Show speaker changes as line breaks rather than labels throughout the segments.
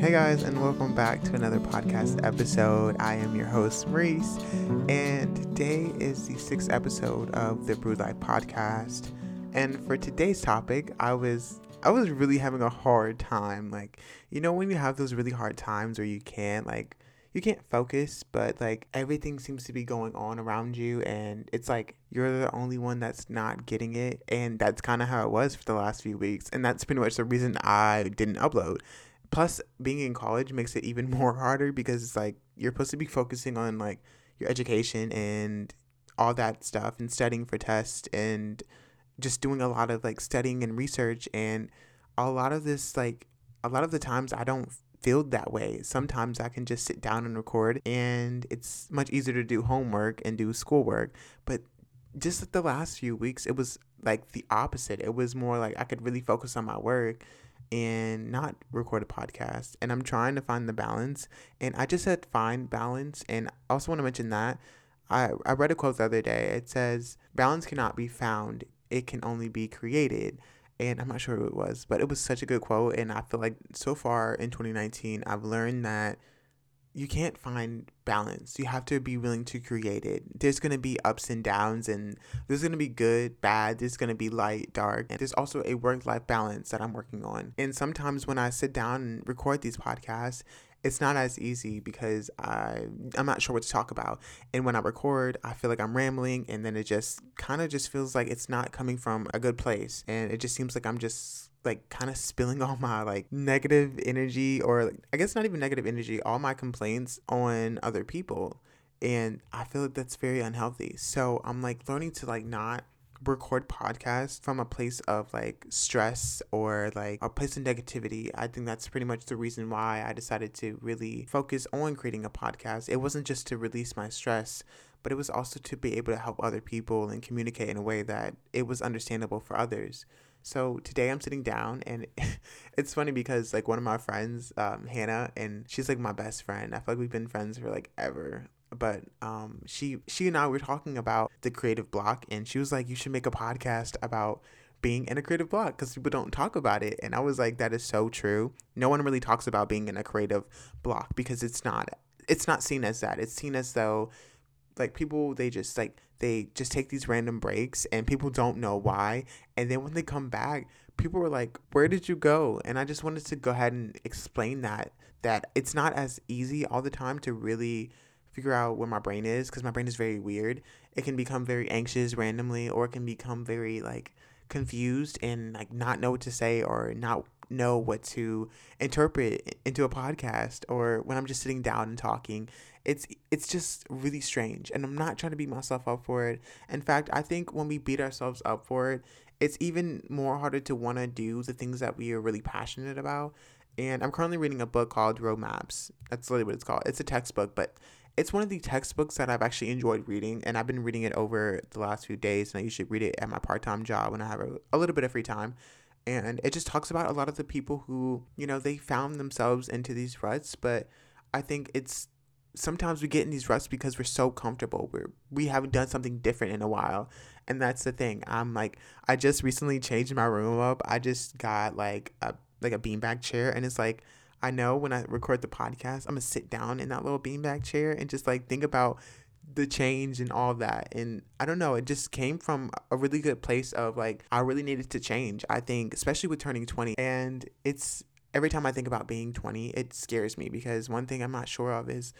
Hey guys, and welcome back to another podcast episode. I am your host, Maurice, and today is the sixth episode of the Brood Life podcast. And for today's topic, I was I was really having a hard time. Like, you know, when you have those really hard times where you can't like you can't focus, but like everything seems to be going on around you, and it's like you're the only one that's not getting it. And that's kind of how it was for the last few weeks. And that's pretty much the reason I didn't upload. Plus, being in college makes it even more harder because it's like you're supposed to be focusing on like your education and all that stuff and studying for tests and just doing a lot of like studying and research and a lot of this like a lot of the times I don't feel that way. Sometimes I can just sit down and record, and it's much easier to do homework and do schoolwork. But just the last few weeks, it was like the opposite. It was more like I could really focus on my work and not record a podcast. And I'm trying to find the balance. And I just said find balance. And I also want to mention that I, I read a quote the other day. It says, Balance cannot be found, it can only be created and I'm not sure who it was, but it was such a good quote. And I feel like so far in 2019, I've learned that you can't find balance. You have to be willing to create it. There's going to be ups and downs, and there's going to be good, bad, there's going to be light, dark. And there's also a work life balance that I'm working on. And sometimes when I sit down and record these podcasts, it's not as easy because I I'm not sure what to talk about. And when I record, I feel like I'm rambling and then it just kind of just feels like it's not coming from a good place and it just seems like I'm just like kind of spilling all my like negative energy or like, I guess not even negative energy, all my complaints on other people. And I feel like that's very unhealthy. So I'm like learning to like not record podcasts from a place of like stress or like a place of negativity. I think that's pretty much the reason why I decided to really focus on creating a podcast. It wasn't just to release my stress, but it was also to be able to help other people and communicate in a way that it was understandable for others. So today I'm sitting down and it's funny because like one of my friends, um, Hannah, and she's like my best friend. I feel like we've been friends for like ever but um, she she and I were talking about the creative block, and she was like, "You should make a podcast about being in a creative block because people don't talk about it." And I was like, "That is so true. No one really talks about being in a creative block because it's not it's not seen as that. It's seen as though like people they just like they just take these random breaks and people don't know why and then when they come back people were like where did you go and i just wanted to go ahead and explain that that it's not as easy all the time to really figure out where my brain is because my brain is very weird. It can become very anxious randomly, or it can become very like confused and like not know what to say or not know what to interpret into a podcast or when I'm just sitting down and talking. It's it's just really strange and I'm not trying to beat myself up for it. In fact, I think when we beat ourselves up for it, it's even more harder to want to do the things that we are really passionate about. And I'm currently reading a book called Roadmaps. That's literally what it's called. It's a textbook, but it's one of the textbooks that I've actually enjoyed reading, and I've been reading it over the last few days. And I usually read it at my part time job when I have a, a little bit of free time. And it just talks about a lot of the people who, you know, they found themselves into these ruts. But I think it's sometimes we get in these ruts because we're so comfortable. We're we haven't done something different in a while. And that's the thing. I'm like I just recently changed my room up. I just got like a like a beanbag chair and it's like I know when I record the podcast, I'm gonna sit down in that little beanbag chair and just like think about the change and all that. And I don't know, it just came from a really good place of like, I really needed to change. I think, especially with turning 20. And it's every time I think about being 20, it scares me because one thing I'm not sure of is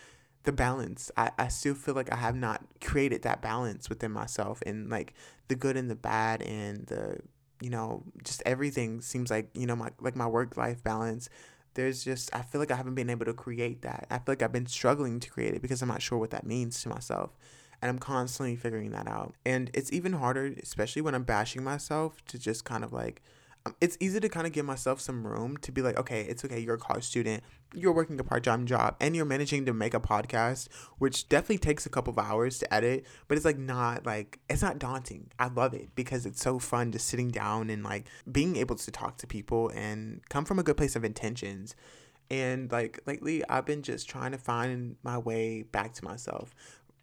the balance. I, I still feel like I have not created that balance within myself and like the good and the bad and the you know just everything seems like you know my like my work life balance there's just I feel like I haven't been able to create that. I feel like I've been struggling to create it because I'm not sure what that means to myself. And I'm constantly figuring that out. And it's even harder, especially when I'm bashing myself, to just kind of like Um, it's easy to kind of give myself some room to be like, okay, it's okay. You're a college student. You're working a part time job and you're managing to make a podcast, which definitely takes a couple of hours to edit, but it's like not like, it's not daunting. I love it because it's so fun just sitting down and like being able to talk to people and come from a good place of intentions. And like lately, I've been just trying to find my way back to myself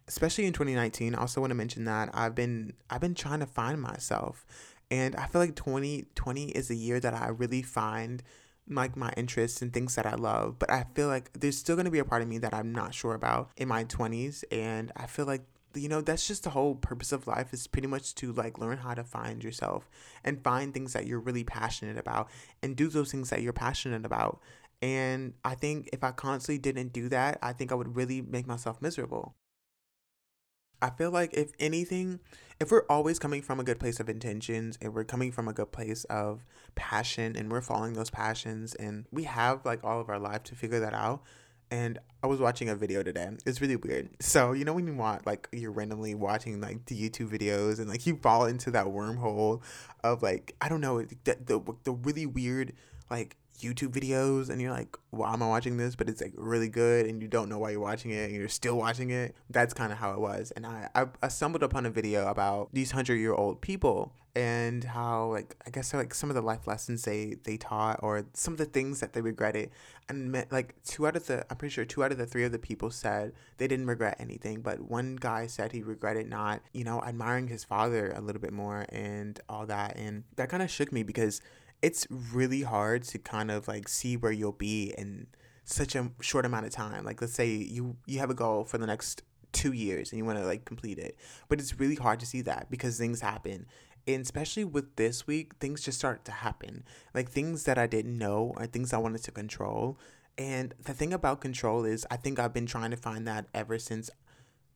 especially in 2019 I also want to mention that i've been i've been trying to find myself and I feel like 2020 is a year that I really find like my interests and things that I love, but I feel like there's still to be a part of me that I'm not sure about in my 20s and I feel like you know that's just the whole purpose of life is pretty much to like learn how to find yourself and find things that you're really passionate about and do those things that you're passionate about. And i think if i constantly didn't do that i think i would really make myself miserable i feel like if anything if we're always coming from a good place of intentions and we're coming from a good place of passion and we're following those passions and we have like all of our life to figure that out and I was watching a video today. It's really weird. So you know when you want like you're randomly watching like the YouTube videos and like you fall into that wormhole of like I don't know the the, the really weird like YouTube videos and you're like, why am I watching this? But it's like really good and you don't know why you're watching it and you're still watching it. That's kind of how it was. And I, I, I stumbled upon a video about these hundred year old people and how like I guess like some of the life lessons they they taught or some of the things that they regretted. And like two out of the I'm pretty sure two out of the three of the people said they didn't regret anything, but one guy said he regretted not, you know, admiring his father a little bit more and all that. And that kind of shook me because it's really hard to kind of like see where you'll be in such a short amount of time. Like let's say you you have a goal for the next 2 years and you want to like complete it. But it's really hard to see that because things happen. And especially with this week, things just start to happen. Like things that I didn't know or things I wanted to control. And the thing about control is I think I've been trying to find that ever since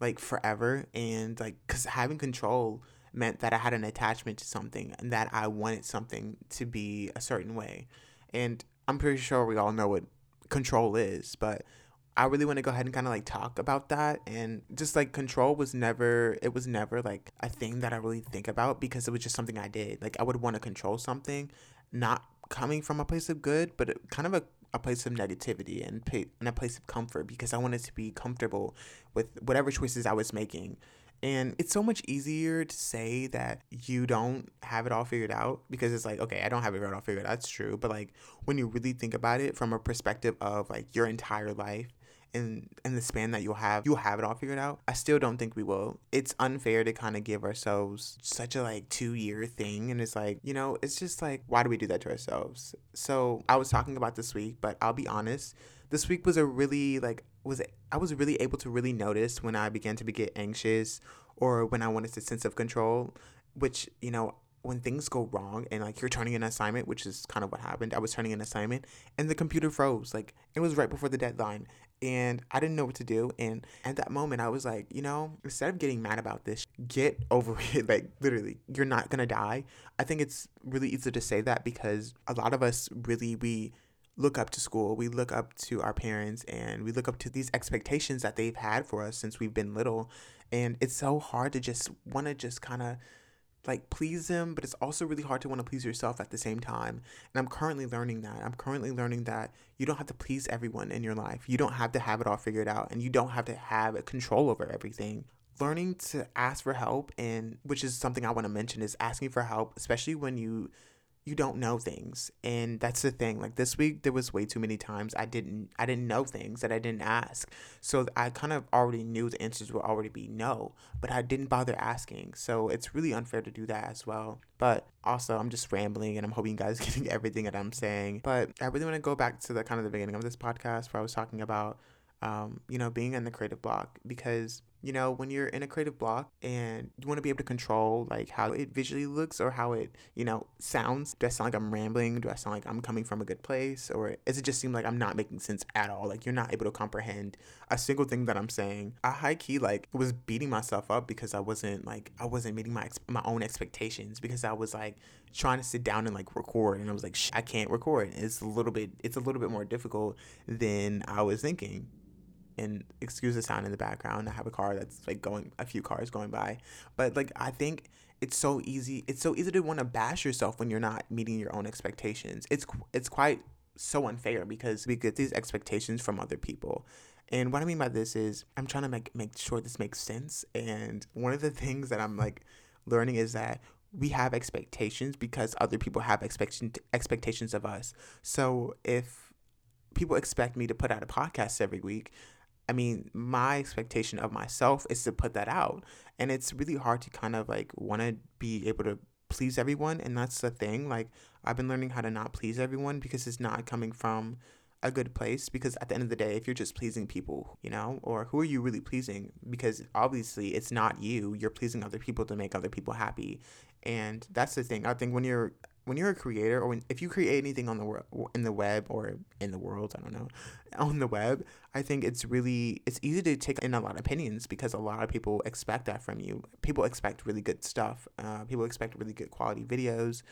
like forever and like cuz having control meant that I had an attachment to something and that I wanted something to be a certain way. And I'm pretty sure we all know what control is, but I really want to go ahead and kind of like talk about that and just like control was never it was never like a thing that I really think about because it was just something I did. Like I would want to control something not coming from a place of good, but kind of a a place of negativity and, and a place of comfort because I wanted to be comfortable with whatever choices I was making. And it's so much easier to say that you don't have it all figured out because it's like, okay, I don't have it all figured out. That's true. But like when you really think about it from a perspective of like your entire life and in the span that you'll have, you'll have it all figured out. I still don't think we will. It's unfair to kind of give ourselves such a like two year thing. And it's like, you know, it's just like, why do we do that to ourselves? So I was talking about this week, but I'll be honest, this week was a really like was I was really able to really notice when I began to get anxious or when I wanted a sense of control, which you know when things go wrong and like you're turning an assignment, which is kind of what happened. I was turning an assignment and the computer froze. Like it was right before the deadline and I didn't know what to do. And at that moment, I was like, you know, instead of getting mad about this, get over it. Like literally, you're not gonna die. I think it's really easy to say that because a lot of us really we look up to school, we look up to our parents, and we look up to these expectations that they've had for us since we've been little. And it's so hard to just want to just kind of like please them, but it's also really hard to want to please yourself at the same time. And I'm currently learning that. I'm currently learning that you don't have to please everyone in your life. You don't have to have it all figured out, and you don't have to have control over everything learning to ask for help and which is something I want to mention is asking for help especially when you you don't know things. And that's the thing like this week there was way too many times i didn't i didn't know things that i didn't ask. So i kind of already knew the answers would already be no but i didn't bother asking. So it's really unfair to do that as well. But also i'm just rambling and i'm hoping you guys getting everything that i'm saying. But i really want to go back to the kind of the beginning of this podcast where i was talking about um, you know being in the creative block because you know when you're in a creative block and you want to be able to control like how it visually looks or how it you know sounds do i sound like i'm rambling? Do i sound like i'm coming from a good place? Or does it just seem like i'm not making sense at all? Like you're not able to comprehend a single thing that i'm saying. I high key like was beating myself up because i wasn't like i wasn't meeting my ex- my own expectations because i was like trying to sit down and like record and i was like i can't record. It's a little bit it's a little bit more difficult than i was thinking and excuse the sound in the background. I have a car that's like going a few cars going by. But like I think it's so easy it's so easy to want to bash yourself when you're not meeting your own expectations. It's it's quite so unfair because we get these expectations from other people. And what I mean by this is I'm trying to make make sure this makes sense and one of the things that I'm like learning is that we have expectations because other people have expectation expectations of us. So if people expect me to put out a podcast every week, I mean, my expectation of myself is to put that out. And it's really hard to kind of like want to be able to please everyone. And that's the thing. Like, I've been learning how to not please everyone because it's not coming from a good place because at the end of the day if you're just pleasing people you know or who are you really pleasing because obviously it's not you you're pleasing other people to make other people happy and that's the thing i think when you're when you're a creator or when, if you create anything on the world in the web or in the world i don't know on the web i think it's really it's easy to take in a lot of opinions because a lot of people expect that from you. People expect really good stuff uh, people expect really good quality videos.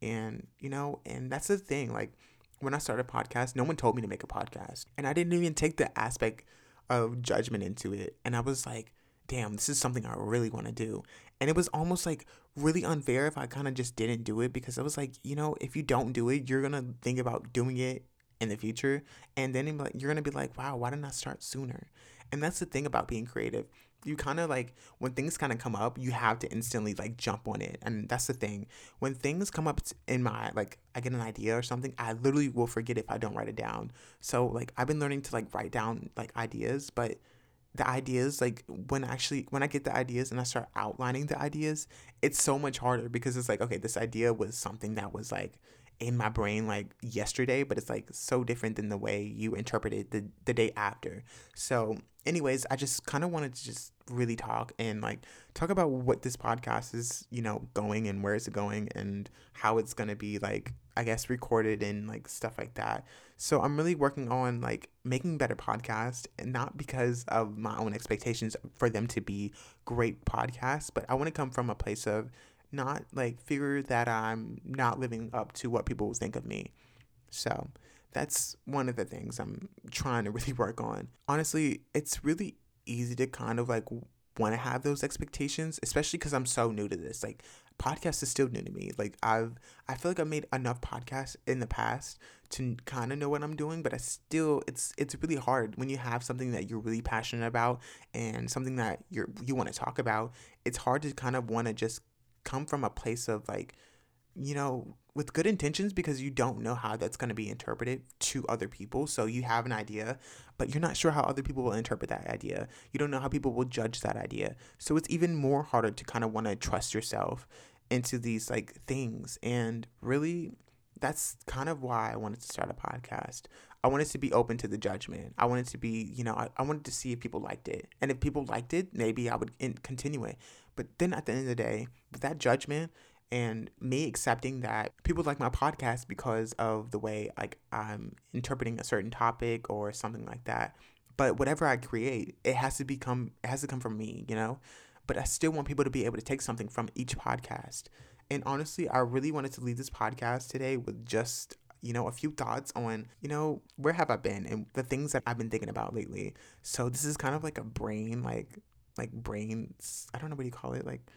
And you know and that's the thing like when i started a podcast no one told me to make a podcast. And i didn't even take the aspect of judgment into it. And i was like damn, this is something I really want to do. And it was almost like really unfair if I kind of just didn't do it because I was like, you know, if you don't do it, you're going to think about doing it in the future. And then you're going to be like, wow, why didn't I start sooner? And that's the thing about being creative. You kind of like, when things kind of come up, you have to instantly like jump on it. And that's the thing. When things come up in my, like, I get an idea or something, I literally will forget if I don't write it down. So, like, I've been learning to like write down like ideas, but the ideas like when actually when i get the ideas and i start outlining the ideas it's so much harder because it's like okay this idea was something that was like in my brain like yesterday but it's like so different than the way you interpreted the, the day after so anyways i just kind of wanted to just really talk and like talk about what this podcast is you know going and where it's going and how it's going to be like I guess recorded and like stuff like that. So I'm really working on like making better podcasts and not because of my own expectations for them to be great podcasts, but I want to come from a place of not like figure that I'm not living up to what people will think of me. So that's one of the things I'm trying to really work on. Honestly, it's really easy to kind of like want to have those expectations, especially because I'm so new to this. Like, podcast is still new to me. Like, I've, I feel like I've made enough podcasts in the past to kind of know what I'm doing, but I still, it's, it's really hard when you have something that you're really passionate about and something that you're, you want to talk about. It's hard to kind of want to just come from a place of like, you know, with good intentions because you don't know how that's going to be interpreted to other people. So you have an idea, but you're not sure how other people will interpret that idea. You don't know how people will judge that idea. So it's even more harder to kind of want to trust yourself into these like things. And really, that's kind of why I wanted to start a podcast. I wanted to be open to the judgment. I wanted to be, you know, I, I wanted to see if people liked it. And if people liked it, maybe I would in, continue it. But then at the end of the day, with that judgment, and me accepting that people like my podcast because of the way like I'm interpreting a certain topic or something like that. But whatever I create, it has to become it has to come from me, you know? But I still want people to be able to take something from each podcast. And honestly, I really wanted to leave this podcast today with just you know, a few thoughts on, you know, where have I been and the things that I've been thinking about lately. So this is kind of like a brain, like, like brains, I don't know what you call it, like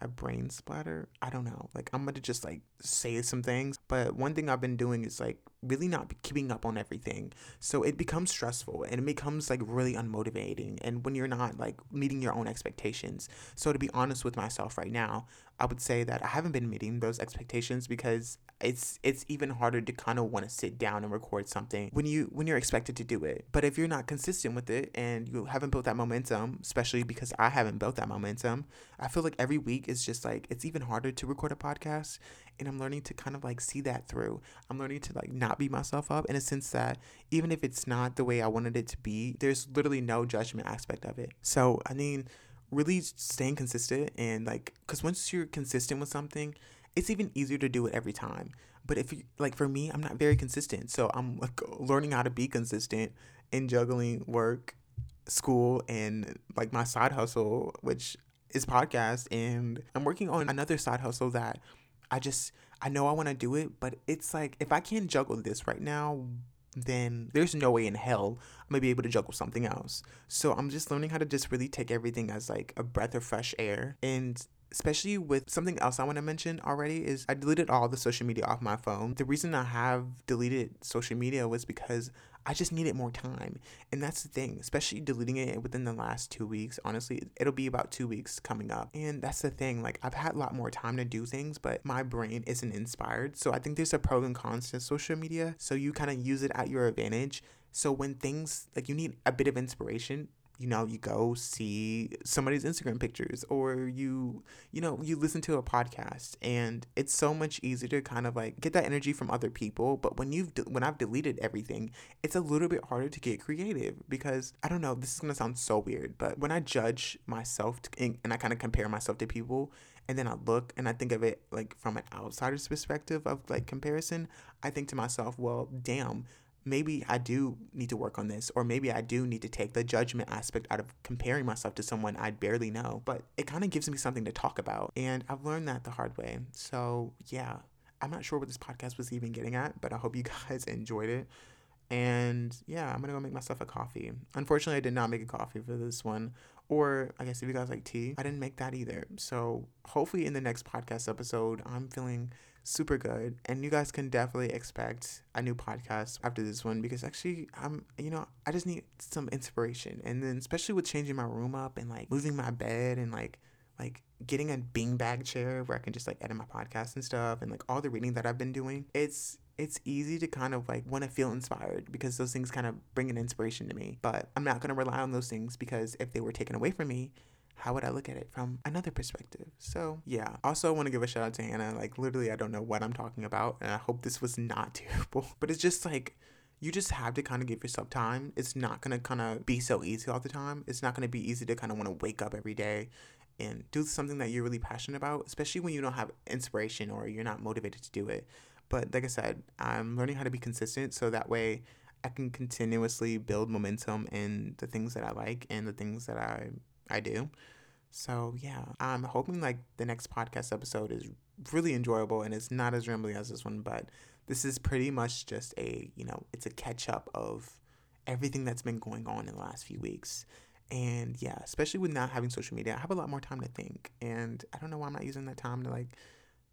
a brain splatter. I don't know. Like I'm gonna just like say some things, but one thing I've been doing is like really not keeping up on everything. So it becomes stressful and it becomes like really unmotivating. And when you're not like meeting your own expectations. So to be honest with myself right now, I would say that I haven't been meeting those expectations because it's it's even harder to kind of want to sit down and record something when you when you're expected to do it. But if you're not consistent with it and you haven't built that momentum, especially because I haven't built that momentum, I feel like every week is just like it's even harder to record a podcast and I'm learning to kind of like see that through. I'm learning to like not beat myself up in a sense that even if it's not the way I wanted it to be, there's literally no judgment aspect of it. So, I mean, really staying consistent and like because once you're consistent with something it's even easier to do it every time but if you like for me i'm not very consistent so i'm like learning how to be consistent in juggling work school and like my side hustle which is podcast and i'm working on another side hustle that i just i know i want to do it but it's like if i can't juggle this right now then there's no way in hell I'm gonna be able to juggle something else. So I'm just learning how to just really take everything as like a breath of fresh air. And especially with something else I want to mention already is I deleted all the social media off my phone. The reason I have deleted social media was because I just needed more time. And that's the thing, especially deleting it within the last two weeks. Honestly, it'll be about two weeks coming up. And that's the thing, like, I've had a lot more time to do things, but my brain isn't inspired. So I think there's a pro and cons to social media. So you kind of use it at your advantage. So when things like you need a bit of inspiration, you know, you go see somebody's Instagram pictures or you, you know, you listen to a podcast and it's so much easier to kind of like get that energy from other people. But when you've, de- when I've deleted everything, it's a little bit harder to get creative because I don't know, this is going to sound so weird, but when I judge myself to, and I kind of compare myself to people, and then I look and I think of it like from an outsider's perspective of like comparison, I think to myself, well, damn, maybe I do need to work on this, or maybe I do need to take the judgment aspect out of comparing myself to someone I barely know. But it kind of gives me something to talk about, and I've learned that the hard way. So, yeah, I'm not sure what this podcast was even getting at, but I hope you guys enjoyed it. And yeah, I'm gonna go make myself a coffee. Unfortunately, I did not make a coffee for this one. Or I guess if you guys like tea, I didn't make that either. So hopefully in the next podcast episode, I'm feeling super good. And you guys can definitely expect a new podcast after this one because actually I'm you know, I just need some inspiration. And then especially with changing my room up and like moving my bed and like like getting a beanbag chair where I can just like edit my podcast and stuff and like all the reading that I've been doing. It's it's easy to kind of like want to feel inspired because those things kind of bring an inspiration to me. But I'm not going to rely on those things because if they were taken away from me, how would I look at it from another perspective? So, yeah. Also, I want to give a shout out to Hannah. Like, literally, I don't know what I'm talking about, and I hope this was not terrible. But it's just like, you just have to kind of give yourself time. It's not going to kind of be so easy all the time. It's not going to be easy to kind of want to wake up every day and do something that you're really passionate about, especially when you don't have inspiration or you're not motivated to do it. But like I said, I'm learning how to be consistent so that way I can continuously build momentum in the things that I like and the things that I I do. So yeah, I'm hoping like the next podcast episode is really enjoyable and it's not as rambling as this one, but this is pretty much just a, you know, it's a catch up of everything that's been going on in the last few weeks. And yeah, especially with not having social media, I have a lot more time to think. And I don't know why I'm not using that time to like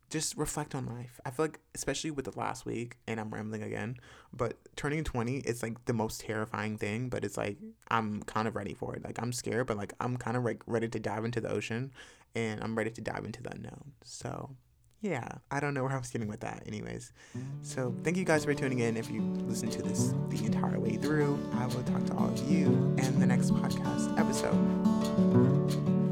just reflect on life. I feel like, especially with the last week, and I'm rambling again, but turning 20 is like the most terrifying thing, but it's like I'm kind of ready for it. Like I'm scared, but like I'm kind of like ready to dive into the ocean and I'm ready to dive into the unknown. So, yeah, I don't know where I was getting with that, anyways. So, thank you guys for tuning in. If you listen to this the entire way through, I will talk to all of you in the next podcast episode.